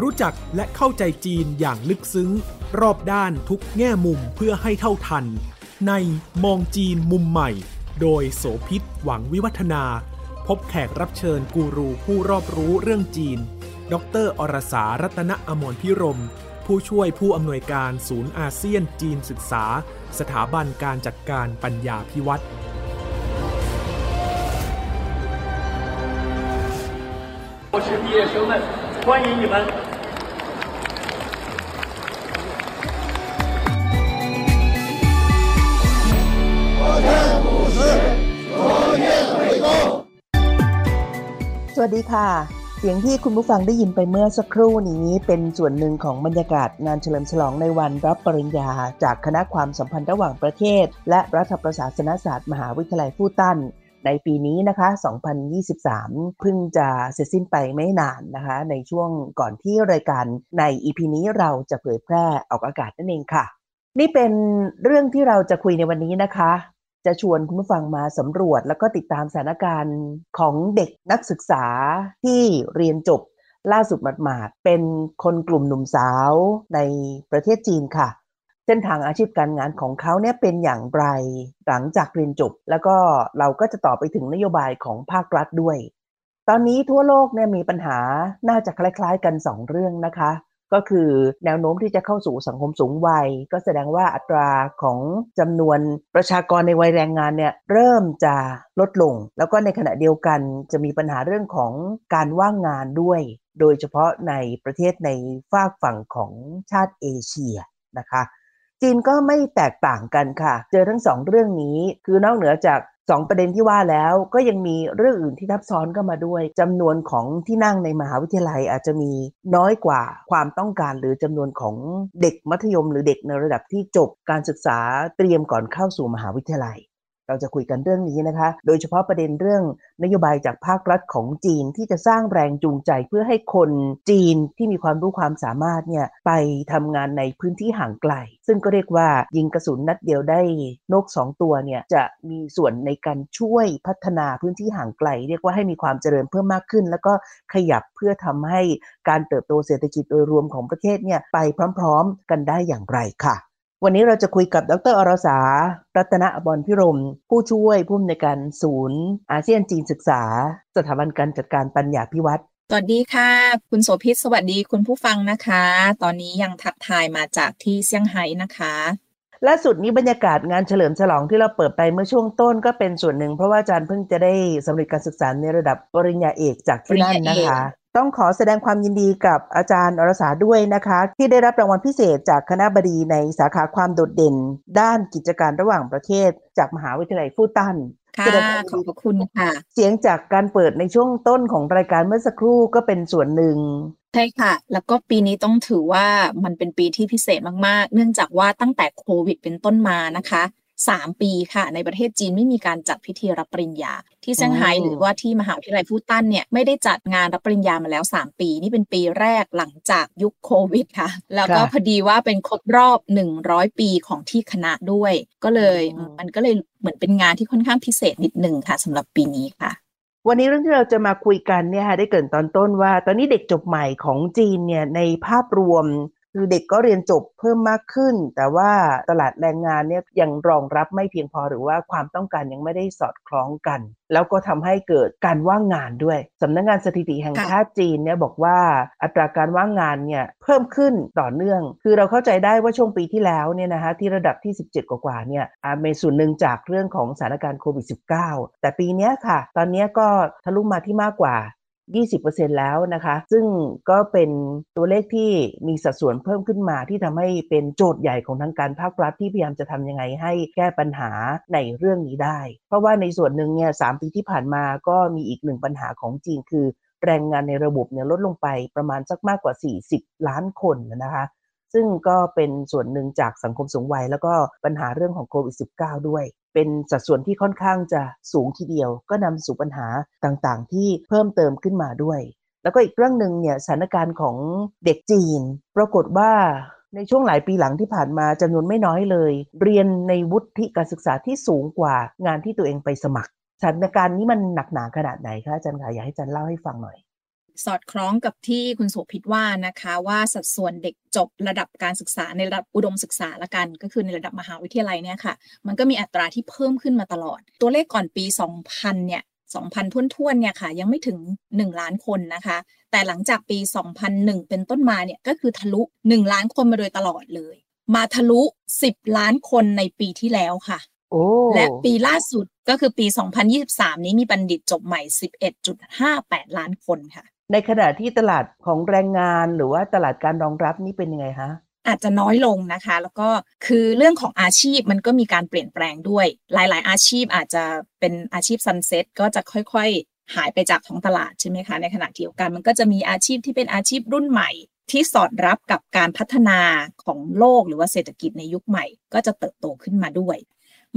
รู้จักและเข้าใจจีนอย่างลึกซึ้ง รอบด้านทุกแง่มุมเพื่อให้เท่าทัน ในมองจีนมุมใหม่ โดยโสพิษหวังวิวัฒนา พบแขกรับเชิญกูรูผู้รอบรู้เรื่องจีน ดรอรสารัตนอมรพิรม ผู้ช่วยผู้อำนวยการศูนย์อาเซียนจีนศึกษา สถาบันการจัดการปัญญาพิวัตร我是毕业生们， 欢迎你们。สวัสดีค่ะ เสียงที่คุณผู้ฟังได้ยินไปเมื่อสักครู่นี้เป็นส่วนหนึ่งของบรรยากาศงานเฉลิมฉลองในวันรับปริญญา จากคณะความสัมพันธ์ระหว่างประเทศ และรัฐประศาสนศาสตร์มหาวิทยาลัยฟูตัน ในปีนี้นะคะ 2023 เพิ่งจะเสร็จสิ้นไปไม่นานนะคะ ในช่วงก่อนที่รายการใน EP นี้เราจะเผยแพร่ออกอากาศนั่นเองค่ะ นี่เป็นเรื่องที่เราจะคุยในวันนี้นะคะ จะชวนคุณผู้ฟังมาสำรวจ แล้วก็ติดตามสถานการณ์ของเด็กนักศึกษาที่เรียนจบล่าสุดหมาดๆเป็นคนกลุ่มหนุ่มสาวในประเทศจีนค่ะ ส้นทางอาชีพการงานของเขาเนี่ยเป็นอย่างไรหลังจากเรียนจบ แล้วก็เราก็จะต่อไปถึงนโยบายของภาครัฐด้วย ตอนนี้ทั่วโลกเนี่ยมีปัญหาน่าจะคล้าย ๆ กัน 2 เรื่องนะคะ ก็คือแนวโน้มที่จะเข้าสู่สังคมสูงวัย ก็แสดงว่าอัตราของจำนวนประชากรในวัยแรงงานเนี่ยเริ่มจะลดลง แล้วก็ในขณะเดียวกันจะมีปัญหาเรื่องของการว่างงานด้วย โดยเฉพาะในประเทศในฝากฝั่งของชาติเอเชียนะคะ จีนก็ไม่แตกต่างกันค่ะ เจอทั้งสองเรื่องนี้คือนอกเหนือจากสองประเด็นที่ว่าแล้วก็ยังมีเรื่องอื่นที่ทับซ้อนก็มาด้วยจำนวนของที่นั่งในมหาวิทยาลัยอาจจะมีน้อยกว่าความต้องการหรือจำนวนของเด็กมัธยม หรือเด็กในระดับที่จบการศึกษาเตรียมก่อนเข้าสู่มหาวิทยาลัย เราจะคุยกันเรื่องนี้นะคะ โดยเฉพาะประเด็นเรื่องนโยบายจากภาครัฐของจีนที่จะสร้างแรงจูงใจเพื่อให้คนจีนที่มีความรู้ความสามารถเนี่ยไปทำงานในพื้นที่ห่างไกล ซึ่งก็เรียกว่ายิงกระสุนนัดเดียวได้นกสองตัวเนี่ยจะมีส่วนในการช่วยพัฒนาพื้นที่ห่างไกล เรียกว่าให้มีความเจริญเพิ่มมากขึ้น แล้วก็ขยับเพื่อทำให้การเติบโตเศรษฐกิจโดยรวมของประเทศเนี่ยไปพร้อม ๆ กันได้อย่างไรค่ะ วันนี้เราจะคุยกับดรอรสา รัตนอบรพิรม ผู้ช่วยผู้อำนวยการศูนย์ อาเซียนจีนศึกษา สถาบันการจัดการปัญญาพิวัตรสวัสดีค่ะ คุณโสภิตสวัสดีคุณผู้ฟังนะคะ ตอนนี้ยังทักทายมาจากที่เซี่ยงไฮ้นะคะล่าสุดนี้บรรยากาศงานเฉลิมฉลองที่เราเปิดไปเมื่อช่วงต้นก็เป็นส่วนหนึ่ง เพราะว่าอาจารย์เพิ่งจะได้สำเร็จการศึกษาในระดับปริญญาเอกจากที่นั่นนะคะ ต้องขอแสดงความยินดีกับอาจารย์อรสาด้วยนะคะ ที่ได้รับรางวัลพิเศษจากคณะบดีในสาขาความโดดเด่น ด้านกิจการระหว่างประเทศ จากมหาวิทยาลัยฟูตันค่ะแสดงความขอบพระคุณค่ะ เสียงจากการเปิดในช่วงต้นของรายการเมื่อสักครู่ก็เป็นส่วนหนึ่งใช่ค่ะ แล้วก็ปีนี้ต้องถือว่ามันเป็นปีที่พิเศษมากๆ เนื่องจากว่าตั้งแต่โควิดเป็นต้นมานะคะ สามปีค่ะ ในประเทศจีนไม่มีการจัดพิธีรับปริญญา ที่เซี่ยงไฮ้อ๋อหรือว่าที่มหาวิทยาลัยฟูตันเนี่ยไม่ได้จัดงานรับปริญญามาแล้ว 3 ปี นี่เป็นปีแรกหลังจากยุคโควิดค่ะ แล้วก็พอดีว่าเป็นครบรอบ 100 ปีของที่คณะด้วย ก็เลยมันก็เลยเหมือนเป็นงานที่ค่อนข้างพิเศษนิดหนึ่งค่ะสำหรับปีนี้ค่ะวันนี้เรื่องที่เราจะมาคุยกันเนี่ยค่ะได้เกรินตอนต้นว่า ตอนนี้เด็กจบใหม่ของจีนเนี่ยในภาพรวม คือเด็กก็เรียนจบเพิ่มมากขึ้น แต่ว่าตลาดแรงงานเนี่ยยังรองรับไม่เพียงพอหรือว่าความต้องการยังไม่ได้สอดคล้องกัน แล้วก็ทำให้เกิดการว่างงานด้วยสำนักงานสถิติแห่งชาติจีนเนี่ยบอกว่าอัตราการว่างงานเนี่ยเพิ่มขึ้นต่อเนื่อง คือเราเข้าใจได้ว่าช่วงปีที่แล้วเนี่ยนะคะที่ระดับที่ 17 กว่าๆเนี่ยอ่าเป็นส่วนหนึ่งจากเรื่องของสถานการณ์โควิด -19 แต่ปีนี้ค่ะ ตอนนี้ก็ทะลุมาที่มากกว่า 20%แล้วนะคะ ซึ่งก็เป็นตัวเลขที่มีสัดส่วนเพิ่มขึ้นมาที่ทำให้เป็นโจทย์ใหญ่ของทางการภาครัฐที่พยายามจะทำยังไงให้แก้ปัญหาในเรื่องนี้ได้ เพราะว่าในส่วนหนึ่งเนี่ยสปีที่ผ่านมาก็มีอีกหนึ่งปัญหาของจีนคือแรงงานในระบบเนี่ยลดลงไปประมาณสักมากกว่า 40 ล้านคนนะคะ ซึ่งก็เป็นส่วนหนึ่งจากสังคมสูงวัย แล้วก็ปัญหาเรื่องของโควิด -19 ด้วย เป็นสัดส่วนที่ค่อนข้างจะสูงทีเดียว ก็นำสู่ปัญหาต่างๆ ที่เพิ่มเติมขึ้นมาด้วย แล้วก็อีกเรื่องหนึ่งเนี่ยสถานการณ์ของเด็กจีน ปรากฏว่าในช่วงหลายปีหลังที่ผ่านมาจำนวนไม่น้อยเลย เรียนในวุฒิการศึกษาที่สูงกว่างานที่ตัวเองไปสมัครสถานการณ์นี้มันหนักหนาขนาดไหนคะอาจารย์คะอยากให้อาจารย์เล่าให้ฟังหน่อย สอดคล้องกับที่คุณโสภิตว่านะคะว่าสัดส่วนเด็กจบระดับการศึกษาในระดับอุดมศึกษาละกัน ก็คือในระดับมหาวิทยาลัยเนี่ยค่ะ มันก็มีอัตราที่เพิ่มขึ้นมาตลอด ตัวเลขก่อนปี 2000 เนี่ย 2,000ท้วนๆเนี่ยค่ะ ยังไม่ถึง 1 ล้านคนนะคะ แต่หลังจากปี 2001 เป็นต้นมาเนี่ยก็คือทะลุ 1 ล้านคนมาโดยตลอดเลย มาทะลุ 10 ล้านคนในปีที่แล้วค่ะโอ้และปีล่าสุดก็คือปี 2023 นี้มีบัณฑิตจบใหม่ 11.58 ล้านคนค่ะ ในขณะที่ตลาดของแรงงานหรือว่าตลาดการรองรับนี่เป็นยังไงคะอาจจะน้อยลงนะคะ แล้วก็คือเรื่องของอาชีพมันก็มีการเปลี่ยนแปลงด้วย หลาย ๆ อาชีพอาจจะเป็นอาชีพซันเซ็ตก็จะค่อย ๆ หายไปจากท้องตลาดใช่ไหมคะในขณะเดียวกันมันก็จะมีอาชีพที่เป็นอาชีพรุ่นใหม่ที่สอดรับกับการพัฒนาของโลกหรือว่าเศรษฐกิจในยุคใหม่ ก็จะเติบโตขึ้นมาด้วย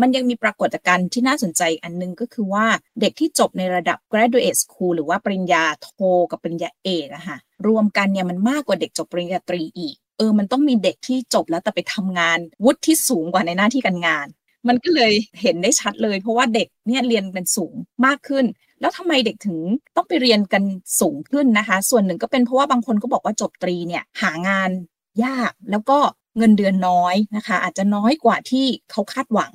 มันยังมีปรากฏการณ์ที่น่าสนใจอันนึงก็คือว่าเด็กที่จบในระดับ graduate school หรือว่าปริญญาโทกับปริญญาเอกอะค่ะรวมกันเนี่ยมันมากกว่าเด็กจบปริญญาตรีอีก เออ มันต้องมีเด็กที่จบแล้วแต่ไปทำงานวุฒิที่สูงกว่าในหน้าที่การงาน มันก็เลยเห็นได้ชัดเลย เพราะว่าเด็กเนี่ยเรียนเป็นสูงมากขึ้นแล้วทำไมเด็กถึงต้องไปเรียนกันสูงขึ้นนะคะ ส่วนหนึ่งก็เป็นเพราะว่าบางคนก็บอกว่าจบตรีเนี่ยหางานยากแล้วก็เงินเดือนน้อยนะคะ อาจจะน้อยกว่าที่เขาคาดหวัง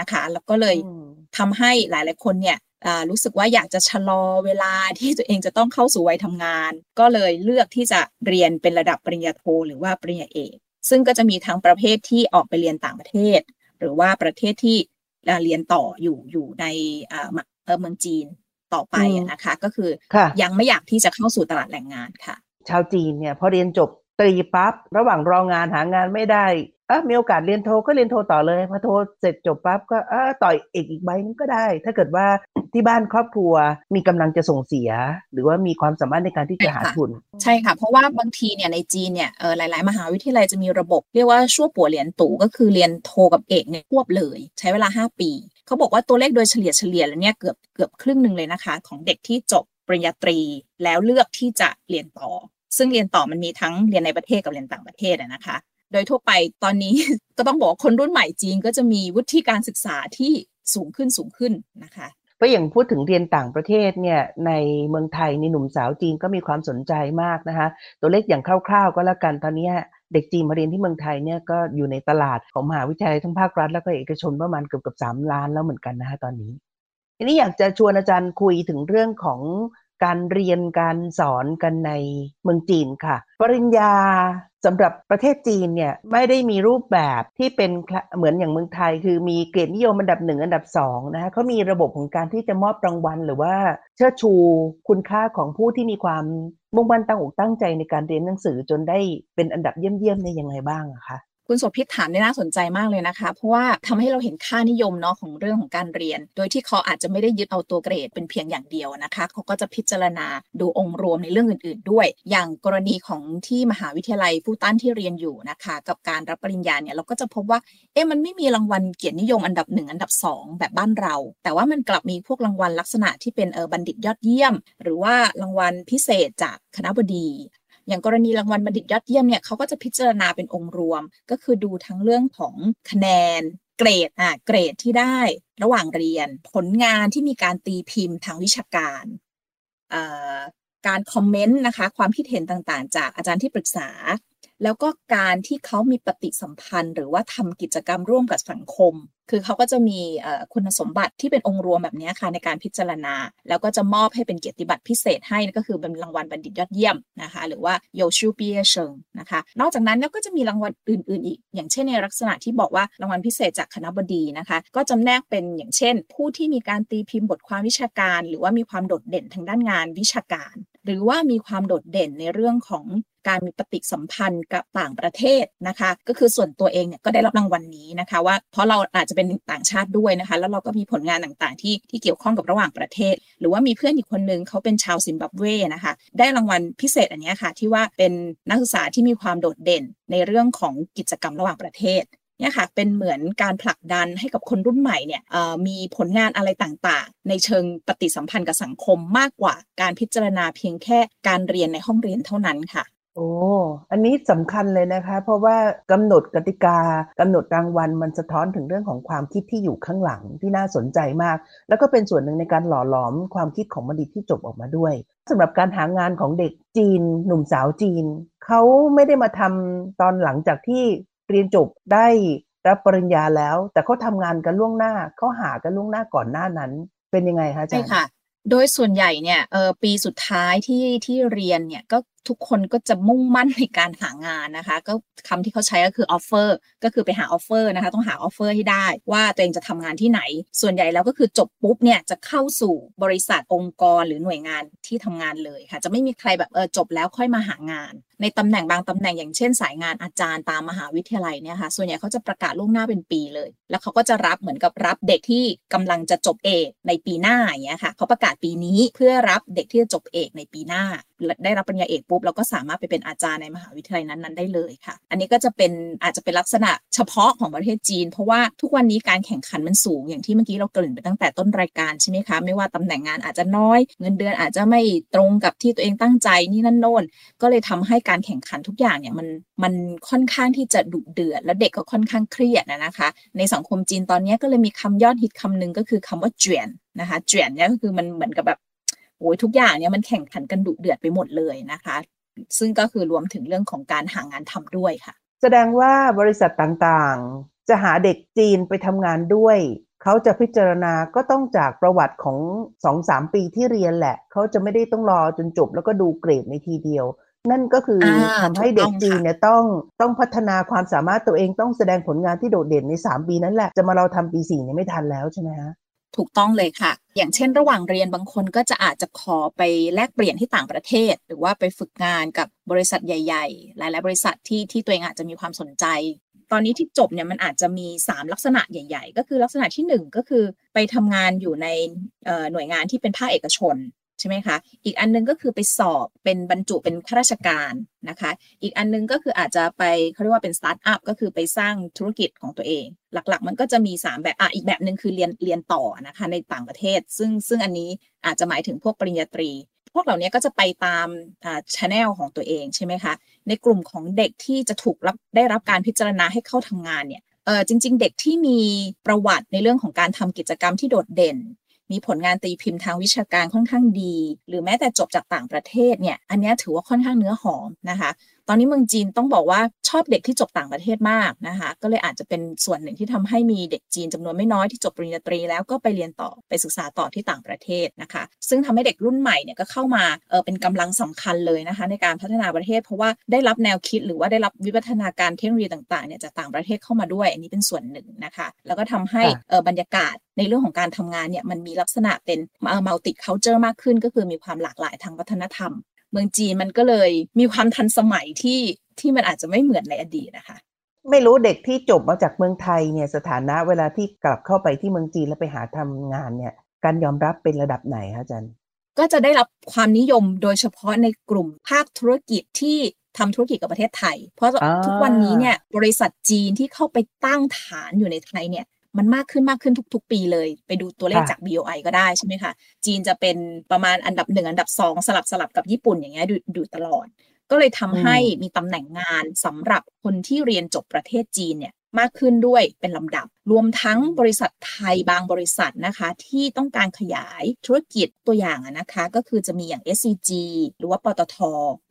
นะคะ แล้วก็เลยอืมทำให้หลายๆคนเนี่ยอ่ารู้สึกว่าอยากจะชะลอเวลาที่ตัวเองจะต้องเข้าสู่วัยทำงาน ก็เลยเลือกที่จะเรียนเป็นระดับปริญญาโทหรือว่าปริญญาเอกซึ่งก็จะมีทั้งประเภทที่ออกไปเรียนต่างประเทศ หรือว่าประเทศที่เอ่อเรียนต่ออยู่อยู่ในอ่าเอ่อเมืองจีนต่อไปอะนะคะ ก็คือค่ะยังไม่อยากที่จะเข้าสู่ตลาดแรงงานค่ะ ชาวจีนเนี่ยพอเรียนจบตรีปั๊บระหว่างรองานหางานไม่ได้ เออมีโอกาสเรียนโทก็เรียนโทต่อเลยพอโทเสร็จจบปั๊บก็เออต่อยเอกอีกใบนึงก็ได้ ถ้าเกิดว่าที่บ้านครอบครัวมีกำลังจะส่งเสีย หรือว่ามีความสามารถในการที่จะหาใช่ค่ะทุน ใช่ค่ะ เพราะว่าบางทีเนี่ยในจีนเนี่ยเออหลาย ๆ มหาวิทยาลัยจะมีระบบ เรียกว่าชั่วปัวเหรียญตู่ก็คือเรียนโทกับเอกเนี่ยควบเลย ใช้เวลา 5 ปี เขาบอกว่าตัวเลขโดยเฉลี่ยเฉลี่ยแล้วเนี่ยเกือบเกือบครึ่งหนึ่งเลยนะคะ ของเด็กที่จบปริญญาตรีแล้วเลือกที่จะเรียนต่อซึ่งเรียนต่อมันมีทั้งเรียนในประเทศกับเรียนต่างประเทศนะคะ โดยทั่วไปตอนนี้ก็ต้องบอกคนรุ่นใหม่จีนก็จะมีวุฒิการศึกษาที่สูงขึ้นสูงขึ้นนะคะเพราะอย่างพูดถึงเรียนต่างประเทศเนี่ยในเมืองไทยในหนุ่มสาวจีนก็มีความสนใจมากนะคะ ตัวเลขอย่างคร่าวๆ ก็แล้วกันตอนนี้เด็กจีนมาเรียนที่เมืองไทยเนี่ยก็อยู่ในตลาดของมหาวิทยาลัยทั้งภาครัฐ แล้วก็เอกชนประมาณเกือบกับสามล้านแล้วเหมือนกันนะคะตอนนี้ทีนี้อยากจะชวนอาจารย์คุยถึงเรื่องของ การเรียนการสอนกันในเมืองจีนค่ะ ปริญญาสำหรับประเทศจีนเนี่ยไม่ได้มีรูปแบบที่เป็นเหมือนอย่างเมืองไทย คือมีเกรดนิยมอันดับหนึ่งอันดับสองนะคะเขามีระบบของการที่จะมอบรางวัล หรือว่าเชิดชูคุณค่าของผู้ที่มีความมุ่งมั่นตั้งอกตั้งใจในการเรียนหนังสือจนได้เป็นอันดับเยี่ยมๆในยังไงบ้างอะคะ คุณโสภิตถามได้น่าสนใจมากเลยนะคะ เพราะว่าทำให้เราเห็นค่านิยมเนาะของเรื่องของการเรียน โดยที่เขาอาจจะไม่ได้ยึดเอาตัวเกรดเป็นเพียงอย่างเดียวนะคะเขาก็จะพิจารณาดูองค์รวมในเรื่องอื่น ๆ ด้วย อย่างกรณีของที่มหาวิทยาลัยฟูตันที่เรียนอยู่นะคะ กับการรับปริญญาเนี่ยเราก็จะพบว่าเอ๊ะมันไม่มีรางวัลเกียรตินิยมอันดับหนึ่งอันดับสองแบบบ้านเรา แต่ว่ามันกลับมีพวกรางวัลลักษณะที่เป็นเออบัณฑิตยอดเยี่ยม หรือว่ารางวัลพิเศษจากคณะบดี อย่างกรณีรางวัลบัณฑิตยอดเยี่ยมเนี่ยเขาก็จะพิจารณาเป็นองค์รวม ก็คือดูทั้งเรื่องของคะแนนเกรดอะเกรดที่ได้ระหว่างเรียน ผลงานที่มีการตีพิมพ์ทางวิชาการการคอมเมนต์นะคะความคิดเห็นต่างๆ จากอาจารย์ที่ปรึกษา แล้วก็การที่เขามีปฏิสัมพันธ์ หรือว่าทำกิจกรรมร่วมกับสังคม คือเขาก็จะมีคุณสมบัติที่เป็นองค์รวมแบบนี้ค่ะในการพิจารณา แล้วก็จะมอบให้เป็นเกียรติบัตรพิเศษให้นั่นก็คือเป็นรางวัลบัณฑิตยอดเยี่ยมนะคะ หรือว่าโยชูเปียเชิงนะคะ นอกจากนั้นแล้วก็จะมีรางวัลอื่น ๆ อีก อย่างเช่นในลักษณะที่บอกว่ารางวัลพิเศษจากคณะบดีนะคะ ก็จำแนกเป็นอย่างเช่น ผู้ที่มีการตีพิมพ์บทความวิชาการ หรือว่ามีความโดดเด่นทางด้านงานวิชาการ หรือว่ามีความโดดเด่นในเรื่องของ การมีปฏิสัมพันธ์กับต่างประเทศนะคะ ก็คือส่วนตัวเองเนี่ยก็ได้รับรางวัลนนี้นะคะ ว่าเพราะเราอาจจะเป็นต่างชาติด้วยนะคะ แล้วเราก็มีผลงานต่างๆ ที่ที่เกี่ยวข้องกับระหว่างประเทศ หรือว่ามีเพื่อนอีกคนนึงเขาเป็นชาวซิมบับเวนะคะ ได้รางวัลพิเศษอันนี้ค่ะ ที่ว่าเป็นนักศึกษาที่มีความโดดเด่นในเรื่องของกิจกรรมระหว่างประเทศเนี่ยค่ะเป็นเหมือนการผลักดันให้กับคนรุ่นใหม่เนี่ยมีผลงานอะไรต่างๆ ในเชิงปฏิสัมพันธ์กับสังคมมากกว่าการพิจารณาเพียงแค่การเรียนในห้องเรียนเท่านั้นค่ะ โอ้ อันนี้สำคัญเลยนะคะ เพราะว่ากำหนดกติกากำหนดรางวัลมันสะท้อนถึงเรื่องของความคิดที่อยู่ข้างหลังที่น่าสนใจมาก แล้วก็เป็นส่วนหนึ่งในการหล่อหลอมความคิดของบัณฑิตที่จบออกมาด้วยสำหรับการหางานของเด็กจีน หนุ่มสาวจีน เขาไม่ได้มาทำตอนหลังจากที่เรียนจบได้รับปริญญาแล้ว แต่เขาทำงานกันล่วงหน้าเขาหากันล่วงหน้าก่อนหน้านั้น เป็นยังไงคะอาจารย์ใช่ค่ะโดยส่วนใหญ่เนี่ยเออปีสุดท้ายที่ที่เรียนเนี่ยก็ ทุกคนก็จะมุ่งมั่นในการหางานนะคะ ก็คำที่เขาใช้ก็คือออฟเฟอร์ก็คือไปหา offer นะคะ ต้องหา offer ให้ได้ ว่าตัวเองจะทำงานที่ไหน ส่วนใหญ่แล้วก็คือจบปุ๊บเนี่ยจะเข้าสู่บริษัทองค์กรหรือหน่วยงานที่ทำงานเลยค่ะ จะไม่มีใครแบบเออจบแล้วค่อยมาหางาน ในตำแหน่งบางตำแหน่งอย่างเช่น สายงานอาจารย์ตามมหาวิทยาลัยเนี่ยค่ะ ส่วนใหญ่เขาจะประกาศล่วงหน้าเป็นปีเลย แล้วเขาก็จะรับเหมือนกับรับเด็กที่กำลังจะจบเอกในปีหน้าอย่างเงี้ยค่ะเขาประกาศปีนี้เพื่อรับเด็กที่จะจบเอกในปีหน้าได้รับปริญญาเอกปุ๊บเราก็สามารถไปเป็นอาจารย์ในมหาวิทยาลัยนั้นๆได้เลยค่ะ อันนี้ก็จะเป็นอาจจะเป็นลักษณะเฉพาะของประเทศจีน เพราะว่าทุกวันนี้การแข่งขันมันสูง อย่างที่เมื่อกี้เราเกริ่นไปตั้งแต่ต้นรายการใช่ไหมคะไม่ว่าตำแหน่งงานอาจจะน้อย เงินเดือนอาจจะไม่ตรงกับที่ตัวเองตั้งใจนี่นั่นโน่นก็เลยทำให้การแข่งขันทุกอย่างเนี่ยมันมันค่อนข้างที่จะดุเดือดและเด็กก็ค่อนข้างเครียดนะคะ ในสังคมจีนตอนนี้ก็เลยมีคำยอดฮิตคำหนึ่งก็คือคำว่าเจียนนะคะเจียนเนี่ยก็คือมันเหมือนกับแบบ โอ้ยทุกอย่างเนี่ยมันแข่งขันกันดุเดือดไปหมดเลยนะคะ ซึ่งก็คือรวมถึงเรื่องของการหางานทำด้วยค่ะ แสดงว่าบริษัทต่างๆ จะหาเด็กจีนไปทำงานด้วยเขาจะพิจารณาก็ต้องจากประวัติของสองสามปีที่เรียนแหละ เขาจะไม่ได้ต้องรอจนจบแล้วก็ดูเกรดในทีเดียว นั่นก็คืออทำให้เด็กจีนเนี่ยต้องต้องพัฒนาความสามารถตัวเองต้องแสดงผลงานที่โดดเด่นในสามปีนั้นแหละ จะมาเราทำปีสี่เนี่ยไม่ทันแล้วใช่ไหมฮะ ถูกต้องเลยค่ะ อย่างเช่น ระหว่างเรียนบางคนก็จะอาจจะขอไปแลกเปลี่ยนที่ต่างประเทศ หรือว่าไปฝึกงานกับบริษัทใหญ่ ๆ หลาย ๆ บริษัทที่ที่ตัวเองอาจจะมีความสนใจ ตอนนี้ที่จบเนี่ยมันอาจจะมี 3 ลักษณะใหญ่ ๆ ก็คือลักษณะที่ 1 ก็คือไปทำงานอยู่ในหน่วยงานที่เป็นภาคเอกชน ใช่ไหมคะ อีกอันนึงก็คือไปสอบเป็นบรรจุเป็นข้าราชการนะคะ อีกอันนึงก็คืออาจจะไปเขาเรียกว่าเป็นสตาร์ทอัพก็คือไปสร้างธุรกิจของตัวเอง หลักๆ มันก็จะมี 3 แบบอะอีกแบบหนึ่งคือเรียนเรียนต่อนะคะในต่างประเทศ ซึ่งซึ่งอันนี้อาจจะหมายถึงพวกปริญญาตรี พวกเหล่านี้ก็จะไปตามอ่าชแนลของตัวเองใช่ไหมคะ ในกลุ่มของเด็กที่จะถูกรับได้รับการพิจารณาให้เข้าทำงานเนี่ยเออจริง ๆ เด็กที่มีประวัติในเรื่องของการทำกิจกรรมที่โดดเด่น มีผลงานตีพิมพ์ทางวิชาการค่อนข้างดี หรือแม้แต่จบจากต่างประเทศเนี่ย อันนี้ถือว่าค่อนข้างเนื้อหอมนะคะ ตอนนี้เมืองจีนต้องบอกว่าชอบเด็กที่จบต่างประเทศมากนะคะ ก็เลยอาจจะเป็นส่วนหนึ่งที่ทำให้มีเด็กจีนจำนวนไม่น้อยที่จบปริญญาตรี แล้วก็ไปเรียนต่อไปศึกษาต่อที่ต่างประเทศนะคะ ซึ่งทำให้เด็กรุ่นใหม่เนี่ยก็เข้ามาเออเป็นกำลังสำคัญเลยนะคะ ในการพัฒนาประเทศ เพราะว่าได้รับแนวคิดหรือว่าได้รับวิวัฒนาการเทคโนโลยีต่างๆเนี่ยจากต่างประเทศเข้ามาด้วย อันนี้เป็นส่วนหนึ่งนะคะ แล้วก็ทำให้เออบรรยากาศในเรื่องของการทำงานเนี่ยมันมีลักษณะเป็นมัลติเคาเจอร์มากขึ้น ก็คือมีความหลากหลายทางวัฒนธรรม เมืองจีนมันก็เลยมีความทันสมัยที่ที่มันอาจจะไม่เหมือนในอดีตนะคะไม่รู้เด็กที่จบมาจากเมืองไทยเนี่ยสถานะเวลาที่กลับเข้าไปที่เมืองจีนแล้วไปหาทำงานเนี่ยการยอมรับเป็นระดับไหนคะอาจารย์ก็จะได้รับความนิยมโดยเฉพาะในกลุ่มภาคธุรกิจที่ทำธุรกิจกับประเทศไทย เพราะทุกวันนี้เนี่ยบริษัทจีนที่เข้าไปตั้งฐานอยู่ในไทยเนี่ย มันมากขึ้นมากขึ้นทุก ๆ ปีเลย ไปดูตัวเลขจาก BOI ก็ได้ใช่ไหมคะ จีนจะเป็นประมาณอันดับหนึ่งอันดับสองสลับสลับกับญี่ปุ่นอย่างเงี้ยดูดูตลอด ก็เลยทำให้มีตำแหน่งงานสำหรับคนที่เรียนจบประเทศจีนเนี่ย มากขึ้นด้วยเป็นลำดับ รวมทั้งบริษัทไทยบางบริษัทนะคะที่ต้องการขยายธุรกิจตัวอย่างนะคะก็คือจะมีอย่าง SCG หรือว่าปตท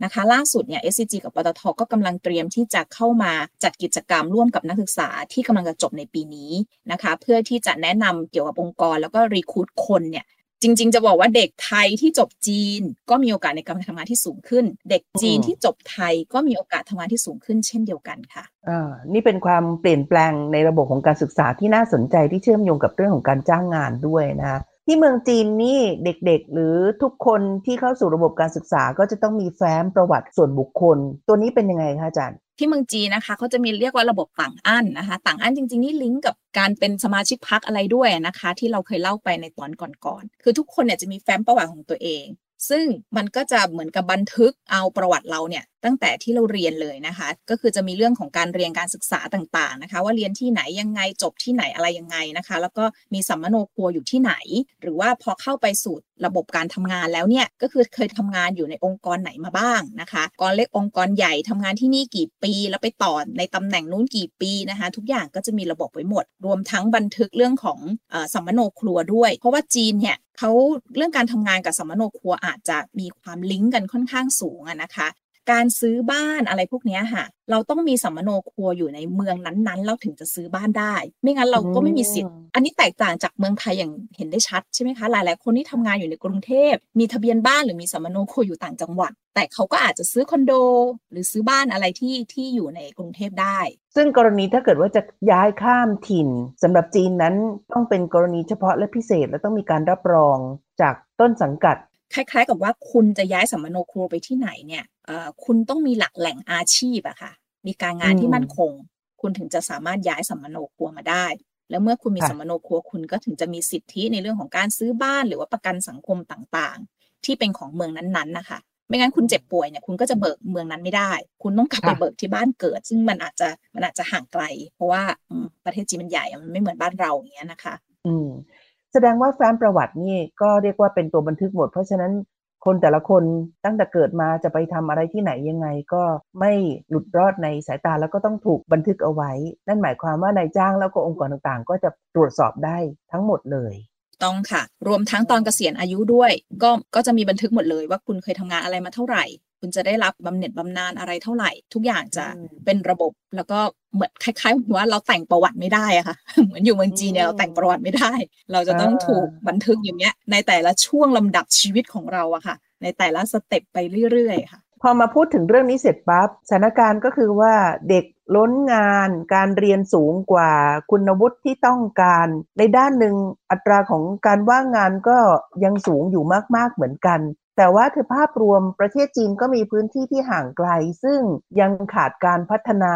นะคะล่าสุดเนี่ย SCG กับปตทก็กำลังเตรียมที่จะเข้ามาจัดกิจกรรมร่วมกับนักศึกษาที่กำลังจะจบในปีนี้นะคะเพื่อที่จะแนะนำเกี่ยวกับองค์กรแล้วก็รีคูดคนเนี่ย จริง ๆ จะบอกว่าเด็กไทยที่จบจีน ก็มีโอกาสในการทำงานที่สูงขึ้น เด็กจีนที่จบไทยก็มีโอกาสทำงานที่สูงขึ้นเช่นเดียวกันค่ะอ่านี่เป็นความเปลี่ยนแปลงในระบบของการศึกษาที่น่าสนใจที่เชื่อมโยงกับเรื่องของการจ้างงานด้วยนะที่เมืองจีนนี่เด็กๆ หรือทุกคนที่เข้าสู่ระบบการศึกษาก็จะต้องมีแฟ้มประวัติส่วนบุคคล ตัวนี้เป็นยังไงคะอาจารย์ ที่เมืองจีนนะคะเขาจะมีเรียกว่าระบบต่างอันนะคะ ต่างอันจริงๆนี่ลิงก์กับการเป็นสมาชิกพักอะไรด้วยนะคะ ที่เราเคยเล่าไปในตอนก่อนๆคือทุกคนเนี่ยจะมีแฟ้มประวัติของตัวเอง ซึ่งมันก็จะเหมือนกับบันทึกเอาประวัติเราเนี่ยตั้งแต่ที่เราเรียนเลยนะคะ ก็คือจะมีเรื่องของการเรียนการศึกษาต่างๆนะคะ ว่าเรียนที่ไหนยังไงจบที่ไหนอะไรยังไงนะคะ แล้วก็มีสัมมโนครัวอยู่ที่ไหน หรือว่าพอเข้าไปสู่ระบบการทำงานแล้วเนี่ยก็คือเคยทำงานอยู่ในองค์กรไหนมาบ้างนะคะกรเล็กองค์กรใหญ่ทำงานที่นี่กี่ปี แล้วไปต่อในตำแหน่งนู้นกี่ปีนะคะ ทุกอย่างก็จะมีระบบไว้หมด รวมทั้งบันทึกเรื่องของอสัมมโนครัวด้วย เพราะว่าจีนเนี่ย เขาเรื่องการทำงานกับสมมโนครัวอาจจะมีความลิงก์กันค่อนข้างสูงนะคะ การซื้อบ้านอะไรพวกนี้ค่ะ เราต้องมีสัมมโนครัวอยู่ในเมืองนั้นๆ เราถึงจะซื้อบ้านได้ ไม่งั้นเราก็ไม่มีสิทธิ์ อันนี้แตกต่างจากเมืองไทยอย่างเห็นได้ชัดใช่ไหมคะ หลายๆ คนที่ทำงานอยู่ในกรุงเทพ มีทะเบียนบ้านหรือมีสัมมโนครัวอยู่ต่างจังหวัด แต่เขาก็อาจจะซื้อคอนโด หรือซื้อบ้านอะไรที่ที่อยู่ในกรุงเทพได้ ซึ่งกรณีถ้าเกิดว่าจะย้ายข้ามถิ่นสำหรับจีนนั้นต้องเป็นกรณีเฉพาะและพิเศษและต้องมีการรับรองจากต้นสังกัด คล้ายๆ กับว่าคุณจะย้ายสัมมโนครัวไปที่ไหนเนี่ยคุณต้องมีหลักแหล่งอาชีพอะค่ะ มีการงานที่มั่นคง คุณถึงจะสามารถย้ายสัมมโนครัวมาได้ แล้วเมื่อคุณมีสัมมโนครัวคุณก็ถึงจะมีสิทธิในเรื่องของการซื้อบ้านหรือว่าประกันสังคมต่างๆ ที่เป็นของเมืองนั้นๆนะคะไม่งั้นคุณเจ็บป่วยเนี่ยคุณก็จะเบิกเมืองนั้นไม่ได้ คุณต้องกลับไปเบิกที่บ้านเกิด ซึ่งมันอาจจะมันอาจจะห่างไกล เพราะว่าประเทศจีนมันใหญ่มันไม่เหมือนบ้านเราอย่างเงี้ยนะคะ อืม แสดงว่าแฟ้มประวัตินี่ก็เรียกว่าเป็นตัวบันทึกหมด เพราะฉะนั้นคนแต่ละคนตั้งแต่เกิดมาจะไปทำอะไรที่ไหนยังไง ก็ไม่หลุดรอดในสายตาแล้วก็ต้องถูกบันทึกเอาไว้ นั่นหมายความว่านายจ้างแล้วก็องค์กรต่างๆ ก็จะตรวจสอบได้ทั้งหมดเลย ต้องค่ะ รวมทั้งตอนเกษียณอายุด้วย ก็ก็จะมีบันทึกหมดเลยว่าคุณเคยทำงานอะไรมาเท่าไหร่ คุณจะได้รับบำเหน็จบำนาญอะไรเท่าไหร่ ทุกอย่างจะเป็นระบบแล้วก็เหมือนคล้ายๆว่าเราแต่งประวัติไม่ได้อะค่ะ เหมือนอยู่เมืองจีนเนี่ยเราแต่งประวัติไม่ได้ เราจะต้องถูกบันทึกอย่างเงี้ย ในแต่ละช่วงลำดับชีวิตของเราอะค่ะ ในแต่ละสเต็ปไปเรื่อยๆค่ะพอมาพูดถึงเรื่องนี้เสร็จปั๊บสถานการณ์ก็คือว่าเด็กล้นงาน การเรียนสูงกว่าคุณวุฒิที่ต้องการ ในด้านหนึ่งอัตราของการว่างงานก็ยังสูงอยู่มากๆเหมือนกัน แต่ว่าคือภาพรวมประเทศจีนก็มีพื้นที่ที่ห่างไกล ซึ่งยังขาดการพัฒนา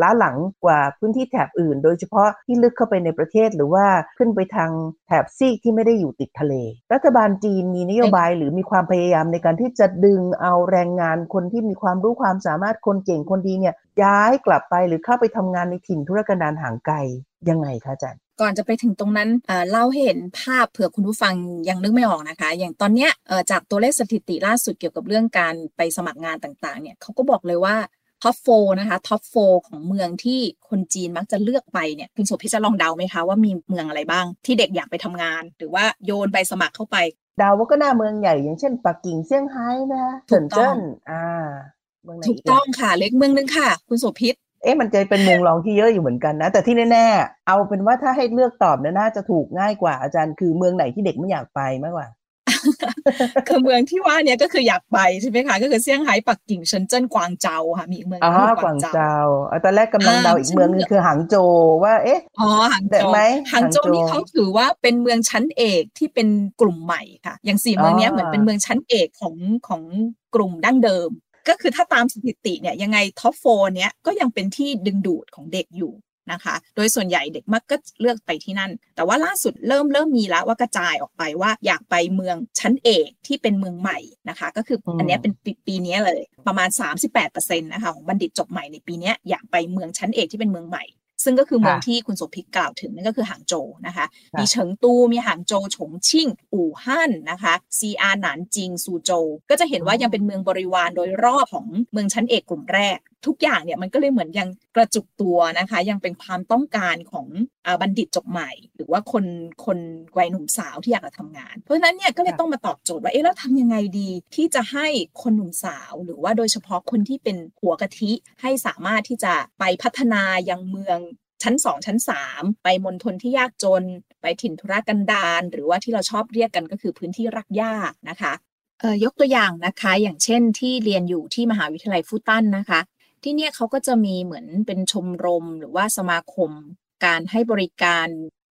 ล้าหลังกว่าพื้นที่แถบอื่น โดยเฉพาะที่ลึกเข้าไปในประเทศหรือว่าขึ้นไปทางแถบซีกที่ไม่ได้อยู่ติดทะเล รัฐบาลจีนมีนโยบายหรือมีความพยายามในการที่จะดึงเอาแรงงานคนที่มีความรู้ความสามารถคนเก่งคนดีเนี่ยย้ายกลับไปหรือเข้าไปทำงานในถิ่นธุรกันดารห่างไกลยังไงคะอาจารย์ ก่อนจะไปถึงตรงนั้นเล่าให้เห็นภาพเผื่อคุณผู้ฟังยังนึกไม่ออกนะคะ อย่างตอนเนี้ยจากตัวเลขสถิติล่าสุดเกี่ยวกับเรื่องการไปสมัครงานต่างๆเนี่ยเขาก็บอกเลยว่าท็อปโฟนะคะท็อปโฟของเมืองที่คนจีนมักจะเลือกไปเนี่ยคุณสุพิจะลองเดาไหมคะว่ามีเมืองอะไรบ้าง ที่เด็กอยากไปทำงาน หรือว่ายื่นใบสมัครเข้าไปเดาว่าก็น่าเมืองใหญ่อย่างเช่นปักกิ่งเซี่ยงไฮ้นะเซินเจิ้นอ่าถูกต้องค่ะ อีกเมืองนึงค่ะ คุณสุพิษ เอ๊ะมันจะเป็นเมืองรองที่เยอะอยู่เหมือนกันนะ แต่ที่แน่ๆเอาเป็นว่าถ้าให้เลือกตอบเนี่ยน่าจะถูกง่ายกว่าอาจารย์คือเมืองไหนที่เด็กไม่อยากไปมากกว่าคือเมืองที่ว่าเนี่ยก็คืออยากไปใช่ไหมคะก็คือเซี่ยงไฮ้ปักกิ่งเซินเจิ้นกวางเจาค่ะมีเมืองอ๋อกวางเจาตอนแรกกำลังเดาอีกเมืองนึงคือหางโจว่าเอ๊ะอ๋อหางโจไหมหางโจนี่เขาถือว่าเป็นเมืองชั้นเอกที่เป็นกลุ่มใหม่ค่ะ อย่างสี่เมืองนี้เหมือนเป็นเมืองชั้นเอกของของกลุ่มดั้งเดิม ก็คือถ้าตามสถิติเนี่ยยังไงท็อปโฟเนี้ยก็ยังเป็นที่ดึงดูดของเด็กอยู่นะคะ โดยส่วนใหญ่เด็กมักก็เลือกไปที่นั่น แต่ว่าล่าสุดเริ่มเริ่มมีแล้วว่ากระจายออกไปว่าอยากไปเมืองชั้นเอกที่เป็นเมืองใหม่นะคะ ก็คืออันนี้เป็นปีปีนี้เลยประมาณ 38%นะคะของบัณฑิตจบใหม่ในปีนี้อยากไปเมืองชั้นเอกที่เป็นเมืองใหม่ ซึ่งก็คือเมืองที่คุณโสภิกกล่าวถึงนั่นก็คือหางโจนะคะ มีเฉิงตูมีหางโจฉงชิ่ง อู่ฮั่นนะคะซีอาหนานจิงซูโจก็จะเห็นว่ายังเป็นเมืองบริวารโดยรอบของเมืองชั้นเอกกลุ่มแรกทุกอย่างเนี่ยมันก็เลยเหมือนยังกระจุกตัวนะคะ ยังเป็นความต้องการของอบัณฑิตจบใหม่ หรือว่าคนคนวัยหนุ่มสาวที่อยากจะทำงาน เพราะฉะนั้นเนี่ยก็เลยต้องมาตอบโจทย์ว่าเอ๊ะแล้วทำยังไงดีที่จะให้คนหนุ่มสาว หรือว่าโดยเฉพาะคนที่เป็นหัวกะทิให้สามารถที่จะไปพัฒนายังเมืองชั้นสองชั้นสามไปมณฑลที่ยากจน ไปถิ่นธุรกันดารหรือว่าที่เราชอบเรียกกันก็คือพื้นที่รักยากนะคะเอ่อยกตัวอย่างนะคะ อย่างเช่นที่เรียนอยู่ที่มหาวิทยาลัยฟูตันนะคะ ที่เนี่ยเขาก็จะมีเหมือนเป็นชมรมหรือว่าสมาคม การให้บริการ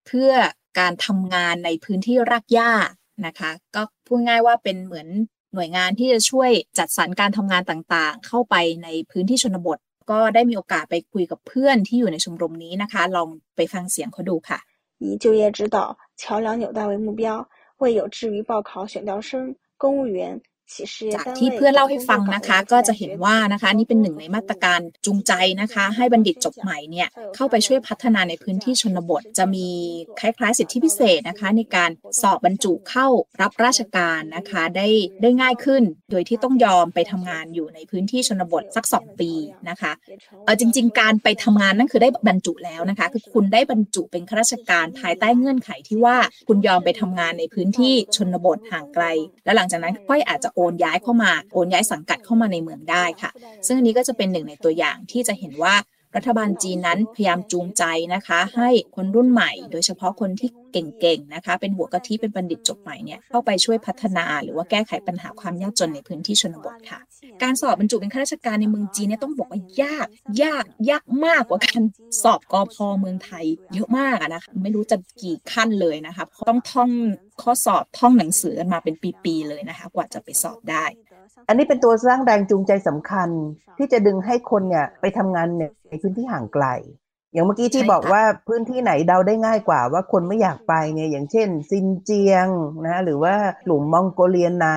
เพื่อการทำงานในพื้นที่รักยากนะคะ ก็พูดง่ายว่าเป็นเหมือนหน่วยงานที่จะช่วยจัดสรรการทำงานต่างๆ เข้าไปในพื้นที่ชนบทก็ได้มีโอกาสไปคุยกับเพื่อนที่อยู่ในชมรมนี้นะคะ ลองไปฟังเสียงเขาดูค่ะ以就业指导、桥梁纽带为目标，为有志于报考选调生、公务员、 จากที่เพื่อนเล่าให้ฟังนะคะ ก็จะเห็นว่านะคะนี่เป็นหนึ่งในมาตรการจูงใจนะคะ ให้บัณฑิตจบใหม่เนี่ยเข้าไปช่วยพัฒนาในพื้นที่ชนบท จะมีคล้ายๆ สิทธิพิเศษนะคะ ในการสอบบรรจุเข้ารับราชการนะคะได้ได้ง่ายขึ้น โดยที่ต้องยอมไปทำงานอยู่ในพื้นที่ชนบทสัก 2 ปีนะคะเออจริง ๆ การไปทำงานนั่นคือได้บรรจุแล้วนะคะ คือคุณได้บรรจุเป็นข้าราชการภายใต้เงื่อนไขที่ว่าคุณยอมไปทำงานในพื้นที่ชนบทห่างไกล แล้วหลังจากนั้นค่อยอาจจะโอนย้ายเข้ามาโอนย้ายสังกัดเข้ามาในเมืองได้ค่ะ ซึ่งอันนี้ก็จะเป็นหนึ่งในตัวอย่างที่จะเห็นว่ารัฐบาลจีนนั้นพยายามจูงใจนะคะ ให้คนรุ่นใหม่ โดยเฉพาะคนที่ เก่งๆนะคะ เป็นหัวกะทิเป็นบัณฑิตจบใหม่เนี่ยเข้าไปช่วยพัฒนาหรือว่าแก้ไขปัญหาความยากจนในพื้นที่ชนบทค่ะ การสอบบรรจุเป็นข้าราชการในเมืองจีนเนี่ยต้องบอกว่ายากยากยากมากกว่าการสอบกอพอเมืองไทย เยอะมากนะคะไม่รู้จะกี่ขั้นเลยนะคะต้องท่องข้อสอบท่องหนังสือกันมาเป็นปีๆเลยนะคะ กว่าจะไปสอบได้ อันนี้เป็นตัวสร้างแรงจูงใจสำคัญที่จะดึงให้คนเนี่ยไปทำงานในพื้นที่ห่างไกล อย่างเมื่อกี้ที่บอกว่าพื้นที่ไหนเดาได้ง่ายกว่าว่าคนไม่อยากไปเนี่ยอย่างเช่น ซินเจียงนะหรือว่าหลุมมองโกเลียใน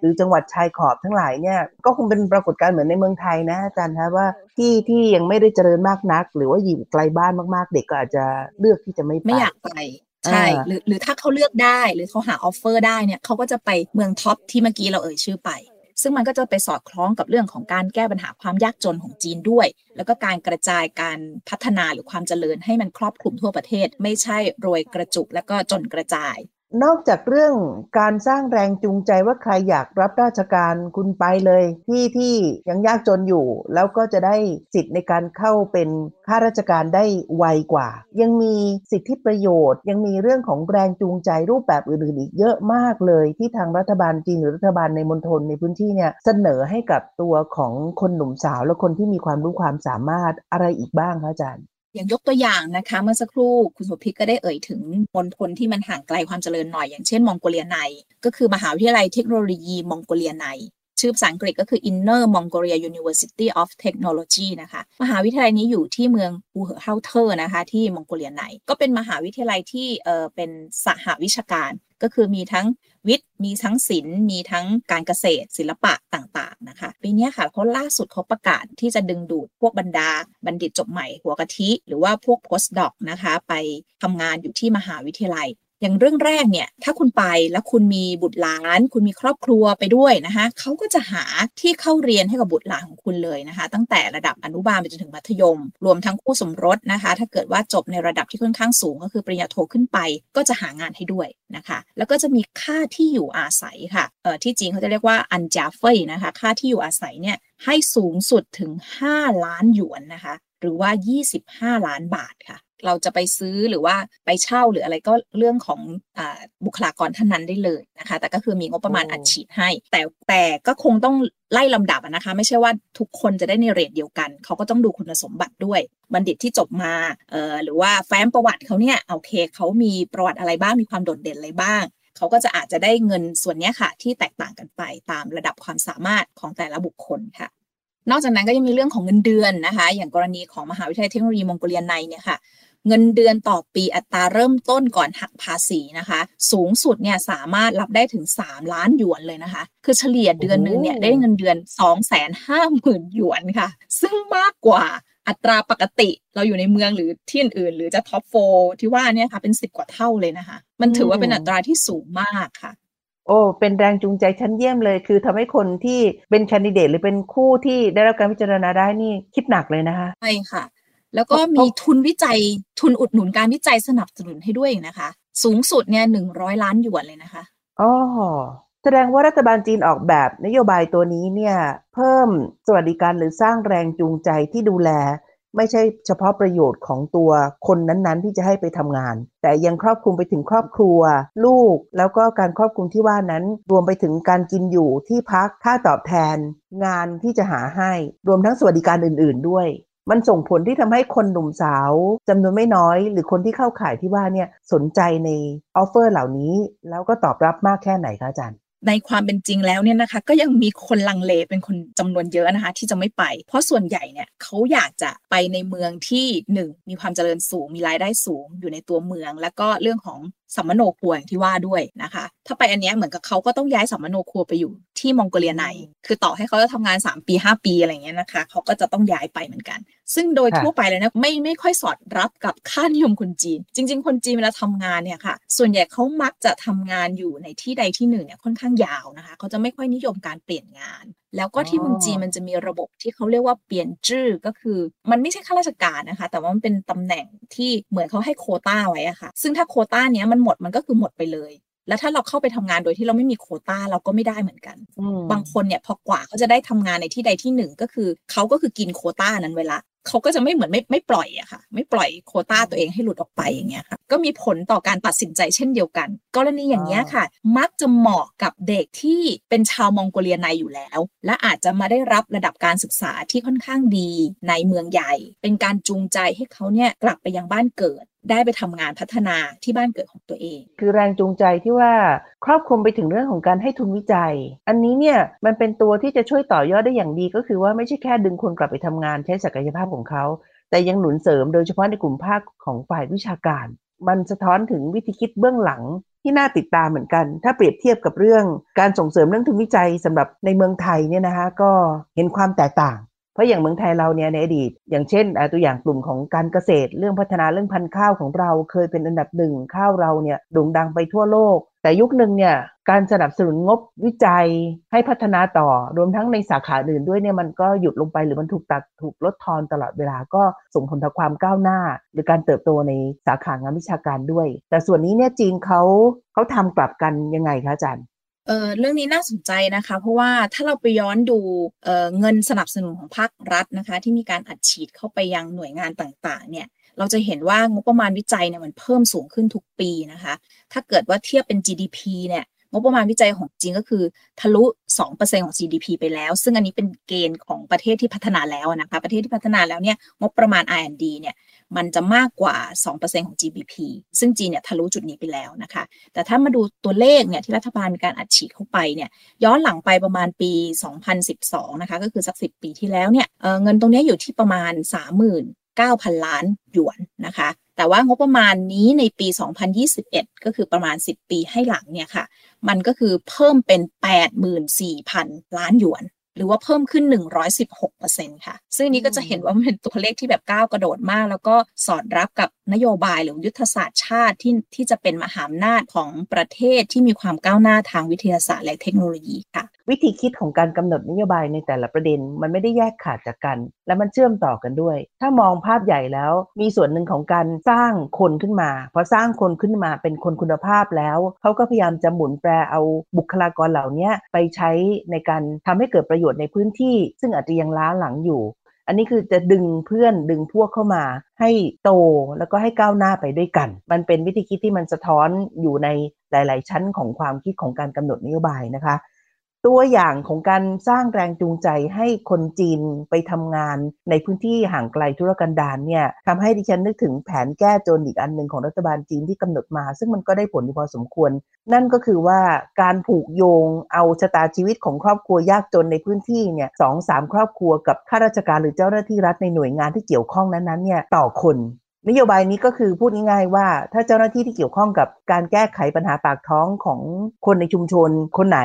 หรือจังหวัดชายขอบทั้งหลายเนี่ยก็คงเป็นปรากฏการณ์เหมือนในเมืองไทยนะอาจารย์คะว่าที่ที่ยังไม่ได้เจริญมากนัก หรือว่าอยู่ไกลบ้านมากๆ เด็กก็อาจจะเลือกที่จะไม่ไปไม่อยากไปใช่หรือหรือถ้าเขาเลือกได้หรือเขาหา offer ได้เนี่ยเขาก็จะไปเมือง top ที่เมื่อกี้เราเอ่ยชื่อไป ซึ่งมันก็จะไปสอดคล้องกับเรื่องของการแก้ปัญหาความยากจนของจีนด้วย แล้วก็การกระจายการพัฒนาหรือความเจริญให้มันครอบคลุมทั่วประเทศ ไม่ใช่รวยกระจุกแล้วก็จนกระจาย นอกจากเรื่องการสร้างแรงจูงใจว่าใครอยากรับราชการคุณไปเลย ที่ที่ยังยากจนอยู่ แล้วก็จะได้สิทธิ์ในการเข้าเป็นข้าราชการได้ไวกว่า ยังมีสิทธิประโยชน์ ยังมีเรื่องของแรงจูงใจรูปแบบอื่นๆอีกเยอะมากเลยที่ทางรัฐบาลจีนหรือรัฐบาลในมณฑลในพื้นที่เนี่ยเสนอให้กับตัวของคนหนุ่มสาวและคนที่มีความรู้ความสามารถอะไรอีกบ้างคะอาจารย์ อย่างยกตัวอย่างนะคะ เมื่อสักครู่คุณสุพิษก็ได้เอ่ยถึงมณฑลที่มันห่างไกลความเจริญหน่อยอย่างเช่นมองโกเลียใน ก็คือมหาวิทยาลัยเทคโนโลยีมองโกเลียใน ชื่อภาษาอังกฤษก็คือ Inner Mongolia University of Technology นะคะ มหาวิทยาลัยนี้อยู่ที่เมืองฮูเหอเฮาเท่อนะคะ ที่มองโกเลียใน ก็เป็นมหาวิทยาลัยที่เออเป็นสหวิชาการ ก็คือมีทั้ง วิทย์ มีทั้งศิลป์มีทั้งการเกษตรศิลปะต่างๆนะคะปีนี้ค่ะเขาล่าสุดเขาประกาศที่จะดึงดูดพวกบรรดาบัณฑิตจบใหม่หัวกะทิ หรือว่าพวก postdoc นะคะไปทำงานอยู่ที่มหาวิทยาลัย อย่างเรื่องแรกเนี่ย ถ้าคุณไปแล้วคุณมีบุตรหลาน คุณมีครอบครัวไปด้วยนะคะเขาก็จะหาที่เข้าเรียนให้กับบุตรหลานของคุณเลยนะคะ ตั้งแต่ระดับอนุบาลไปจนถึงมัธยม รวมทั้งคู่สมรสนะคะ ถ้าเกิดว่าจบในระดับที่ค่อนข้างสูง ก็คือปริญญาโทขึ้นไป ก็จะหางานให้ด้วยนะคะ แล้วก็จะมีค่าที่อยู่อาศัยค่ะเออที่จริงเขาจะเรียกว่าอันจาเฟยนะคะ ค่าที่อยู่อาศัยเนี่ยให้สูงสุดถึง 5 ล้านหยวนนะคะ หรือว่า 25 ล้านบาทค่ะ เราจะไปซื้อหรือว่าไปเช่าหรืออะไรก็เรื่องของอบุคลากรท่านนั้นได้เลยนะคะ แต่ก็คือมีงบประมาณอัดฉีดให้ แต่แต่ก็คงต้องไล่ลำดับนะคะ ไม่ใช่ว่าทุกคนจะได้ในเรทเดียวกัน เขาก็ต้องดูคุณสมบัติด้วย บัณฑิตที่จบมาเอ่อหรือว่าแฟ้มประวัติเขาเนี่ยโอเคเขามีประวัติอะไรบ้างมีความโดดเด่นอะไรบ้างเขาก็จะอาจจะได้เงินส่วนนี้ค่ะ ที่แตกต่างกันไปตามระดับความสามารถของแต่ละบุคคลค่ะ นอกจากนั้นก็ยังมีเรื่องของเงินเดือนนะคะ อย่างกรณีของมหาวิทยาลัยเทคโนโลยีมองโกเลียในเนี่ยค่ะ เงินเดือนต่อปีอัตราเริ่มต้นก่อนหักภาษีนะคะ สูงสุดเนี่ยสามารถรับได้ถึง 3 ล้านหยวนเลยนะคะ คือเฉลี่ยเดือนหนึ่งเนี่ยได้เงินเดือน 2 5 0 0 0 0หยวนค่ะ ซึ่งมากกว่าอัตราปกติเราอยู่ในเมืองหรือที่อื่นๆหรือจะท็อปโฟที่ว่าเนี่ยค่ะเป็นสิบกว่าเท่าเลยนะคะ มันถือว่าเป็นอัตราที่สูงมากค่ะ โอ้เป็นแรงจูงใจชั้นเยี่ยมเลย คือทำให้คนที่เป็นแคนดิเดตหรือเป็นคู่ที่ได้รับการพิจารณาได้นี่คิดหนักเลยนะคะใช่ค่ะ แล้วก็มีทุนวิจัยทุนอุดหนุนการวิจัยสนับสนุนให้ด้วยนะคะ สูงสุดเนี่ยหนึ่งร้อยล้านหยวนเลยนะคะอ๋อแสดงว่ารัฐบาลจีนออกแบบนโยบายตัวนี้เนี่ย เพิ่มสวัสดิการหรือสร้างแรงจูงใจที่ดูแล ไม่ใช่เฉพาะประโยชน์ของตัวคนนั้นๆ ที่จะให้ไปทำงาน แต่ยังครอบคลุมไปถึงครอบครัว ลูก แล้วก็การครอบคลุมที่ว่านั้น รวมไปถึงการกินอยู่ที่พักค่าตอบแทน งานที่จะหาให้รวมทั้งสวัสดิการอื่น ๆด้วย มันส่งผลที่ทำให้คนหนุ่มสาวจำนวนไม่น้อย หรือคนที่เข้าข่ายที่ว่าเนี่ยสนใจในoffer เหล่านี้ แล้วก็ตอบรับมากแค่ไหนคะอาจารย์ในความเป็นจริงแล้วเนี่ยนะคะก็ยังมีคนลังเลเป็นคนจำนวนเยอะนะคะ ที่จะไม่ไป เพราะส่วนใหญ่เนี่ยเขาอยากจะไปในเมืองที่หนึ่งมีความเจริญสูงมีรายได้สูงอยู่ในตัวเมือง แล้วก็เรื่องของ สำมะโนครัวอย่างที่ว่าด้วยนะคะ ถ้าไปอันเนี้ยเหมือนกับเขาก็ต้องย้ายสำมะโนครัวไปอยู่ที่มองโกเลียใน คือต่อให้เขาจะทำงาน 3 ปี 5 ปีอะไรเงี้ยนะคะ เขาก็จะต้องย้ายไปเหมือนกัน ซึ่งโดยทั่วไปเลยนะไม่ไม่ค่อยสอดรับกับค่านิยมคนจีน จริง ๆ คนจีนเวลาทำงานเนี่ยค่ะ ส่วนใหญ่เขามักจะทำงานอยู่ในที่ใดที่หนึ่งเนี่ยค่อนข้างยาวนะคะ เขาจะไม่ค่อยนิยมการเปลี่ยนงาน แล้วก็ที่เมืองจีนมันจะมีระบบที่เขาเรียกว่าเปลี่ยนจื้อก็คือ มันไม่ใช่ข้าราชการนะคะ แต่ว่ามันเป็นตำแหน่งที่เหมือนเขาให้โคต้าไว้อะค่ะ ซึ่งถ้าโคต้าเนี้ยมันหมดมันก็คือหมดไปเลย แล้วถ้าเราเข้าไปทำงานโดยที่เราไม่มีโคต้าเราก็ไม่ได้เหมือนกัน บางคนเนี่ยพอกว่าเขาจะได้ทำงานในที่ใดที่หนึ่งก็คือเขาก็คือกินโคต้านั้นเวลา เขาก็จะไม่เหมือนไม่ไม่ปล่อยอะค่ะ ไม่ปล่อยโคต้าตัวเองให้หลุดออกไปอย่างเงี้ยค่ะ ก็มีผลต่อการตัดสินใจเช่นเดียวกัน กรณีอย่างเงี้ยค่ะ มักจะเหมาะกับเด็กที่เป็นชาวมองโกเลียในอยู่แล้ว และอาจจะมาได้รับระดับการศึกษาที่ค่อนข้างดีในเมืองใหญ่ เป็นการจูงใจให้เขาเนี่ยกลับไปยังบ้านเกิด ได้ไปทำงานพัฒนาที่บ้านเกิดของตัวเอง คือแรงจูงใจที่ว่าครอบคลุมไปถึงเรื่องของการให้ทุนวิจัย อันนี้เนี่ยมันเป็นตัวที่จะช่วยต่อยอดได้อย่างดีก็คือว่าไม่ใช่แค่ดึงคนกลับไปทำงานใช้ศักยภาพของเขา แต่ยังหนุนเสริมโดยเฉพาะในกลุ่มภาคของฝ่ายวิชาการ มันสะท้อนถึงวิธีคิดเบื้องหลังที่น่าติดตามเหมือนกัน ถ้าเปรียบเทียบกับเรื่องการส่งเสริมเรื่องทุนวิจัยสำหรับในเมืองไทยเนี่ยนะคะก็เห็นความแตกต่าง เพราะอย่างเมืองไทยเราเนี่ยในอดีต อย่างเช่นตัวอย่างกลุ่มของการเกษตร เรื่องพัฒนาเรื่องพันธุ์ข้าวของเราเคยเป็นอันดับหนึ่งข้าวเราเนี่ยโด่งดังไปทั่วโลก แต่ยุคหนึ่งเนี่ยการสนับสนุนงบวิจัยให้พัฒนาต่อรวมทั้งในสาขาอื่นด้วยเนี่ยมันก็หยุดลงไปหรือมันถูกตัดถูกลดทอนตลอดเวลาก็ส่งผลต่อความก้าวหน้า หรือการเติบโตในสาขางานวิชาการด้วย แต่ส่วนนี้เนี่ยจีนเขาเขาทำกลับกันยังไงคะอาจารย์ เออเรื่องนี้น่าสนใจนะคะ เพราะว่าถ้าเราไปย้อนดูเออเงินสนับสนุนของภาครัฐนะคะ ที่มีการอัดฉีดเข้าไปยังหน่วยงานต่างๆ เนี่ยเราจะเห็นว่างบประมาณวิจัยเนี่ยมันเพิ่มสูงขึ้นทุกปีนะคะ ถ้าเกิดว่าเทียบเป็น GDP เนี่ย งบประมาณวิจัยของจีนก็คือทะลุ 2%ของ GDP ไปแล้ว ซึ่งอันนี้เป็นเกณฑ์ของประเทศที่พัฒนาแล้วนะคะ ประเทศที่พัฒนาแล้วเนี่ยงบประมาณ R&D เนี่ยมันจะมากกว่า 2%ของ GDP ซึ่งจีนเนี่ยทะลุจุดนี้ไปแล้วนะคะ แต่ถ้ามาดูตัวเลขเนี่ยที่รัฐบาลมีการอัดฉีดเข้าไปเนี่ยย้อนหลังไปประมาณปี 2012 นะคะก็คือสัก 10 ปีที่แล้วเนี่ยเเงินตรงนี้อยู่ที่ประมาณ 9,000 ล้านหยวนนะคะ แต่ว่างบประมาณนี้ในปี 2021 ก็คือประมาณ 10 ปีให้หลังเนี่ยค่ะ มันก็คือเพิ่มเป็น 84,000 ล้านหยวน หรือว่าเพิ่มขึ้น 116%ค่ะ ซึ่งนี้ก็จะเห็นว่ามันเป็นตัวเลขที่แบบก้าวกระโดดมาก แล้วก็สอดรับกับนโยบายหรือยุทธศาสตร์ชาติที่ที่จะเป็นมหาอำนาจของประเทศที่มีความก้าวหน้าทางวิทยาศาสตร์และเทคโนโลยีค่ะวิธีคิดของการกำหนดนโยบายในแต่ละประเด็น มันไม่ได้แยกขาดจากกัน และมันเชื่อมต่อกันด้วย ถ้ามองภาพใหญ่แล้วมีส่วนหนึ่งของการสร้างคนขึ้นมาพอสร้างคนขึ้นมาเป็นคนคุณภาพแล้วเขาก็พยายามจะหมุนแปรเอาบุคลากรเหล่านี้ไปใช้ในการทำให้เกิดประโยชน์ในพื้นที่ ซึ่งอาจจะยังล้าหลังอยู่ อันนี้คือจะดึงเพื่อนดึงพวกเข้ามาให้โตแล้วก็ให้ก้าวหน้าไปด้วยกัน มันเป็นวิธีคิดที่มันสะท้อนอยู่ในหลาย ๆ ชั้นของความคิดของการกำหนดนโยบายนะคะ ตัวอย่างของการสร้างแรงจูงใจให้คนจีนไปทำงานในพื้นที่ห่างไกลธุรกันดารเนี่ยทำให้ดิฉันนึกถึงแผนแก้จนอีกอันหนึ่งของรัฐบาลจีนที่กำหนดมา ซึ่งมันก็ได้ผลอยู่พอสมควร นั่นก็คือว่าการผูกโยงเอาชะตาชีวิตของครอบครัวยากจนในพื้นที่เนี่ยสองสามครอบครัวกับข้าราชการหรือเจ้าหน้าที่รัฐในหน่วยงานที่เกี่ยวข้องนั้นๆเนี่ยต่อคน นโยบายนี้ก็คือพูดง่ายๆว่า ถ้าเจ้าหน้าที่ที่เกี่ยวข้องกับการแก้ไขปัญหาปากท้องของคนในชุมชน คนไหน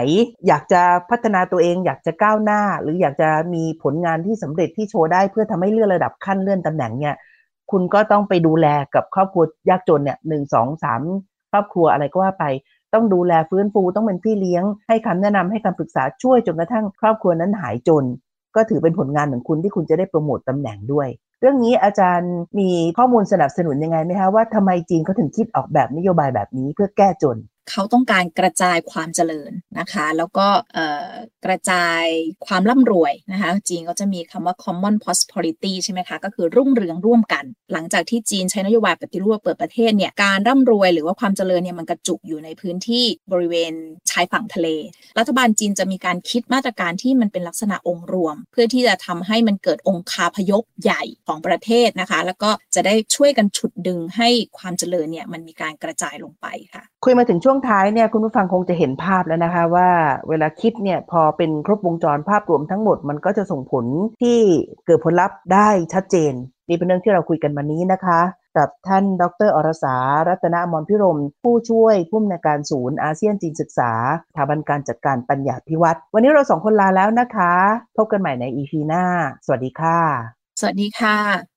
อยากจะพัฒนาตัวเอง อยากจะก้าวหน้า หรืออยากจะมีผลงานที่สำเร็จที่โชว์ได้เพื่อทำให้เลื่อนระดับขั้นเลื่อนตำแหน่งเนี่ยคุณก็ต้องไปดูแลกับครอบครัวยากจนเนี่ยหนึ่งสองสามครอบครัวอะไรก็ว่าไป ต้องดูแลฟื้นฟูต้องเป็นพี่เลี้ยง ให้คำแนะนำให้คำปรึกษาช่วยจนกระทั่งครอบครัวนั้นหายจน ก็ถือเป็นผลงานของคุณที่คุณจะได้โปรโมตตำแหน่งด้วย เรื่องนี้อาจารย์มีข้อมูลสนับสนุนยังไงไหมคะว่าทำไมจีนเขาถึงคิดออกแบบนโยบายแบบนี้เพื่อแก้จน เขาต้องการกระจายความเจริญนะคะ แล้วก็กระจายความร่ำรวยนะคะจีนก็จะมีคำว่า common prosperity ใช่ไหมคะก็คือรุ่งเรืองร่วมกัน หลังจากที่จีนใช้นโยบายปฏิรูปเปิดประเทศเนี่ยการร่ำรวยหรือว่าความเจริญเนี่ยมันกระจุกอยู่ในพื้นที่บริเวณชายฝั่งทะเล รัฐบาลจีนจะมีการคิดมาตรการที่มันเป็นลักษณะองค์รวม เพื่อที่จะทำให้มันเกิดองค์คาพยพใหญ่ของประเทศนะคะ แล้วก็จะได้ช่วยกันฉุดดึงให้ความเจริญเนี่ยมันมีการกระจายลงไปค่ะ คุยมาถึงช่วงท้ายเนี่ยคุณผู้ฟังคงจะเห็นภาพแล้วนะคะว่าเวลาคิดเนี่ยพอเป็นครบวงจรภาพรวมทั้งหมดมันก็จะส่งผลที่เกิดผลลัพธ์ได้ชัดเจนนี่เป็นเรื่องที่เราคุยกันวันนี้นะคะ กับท่านดรอรสา รัตนมรพิรม ผู้ช่วยผู้อำนวยการศูนย์อาเซียนจีนศึกษาสถาบันการจัดการปัญญาพิวัตรวันนี้เราสองคนลาแล้วนะคะ พบกันใหม่ในอีพีหน้า สวัสดีค่ะ สวัสดีค่ะ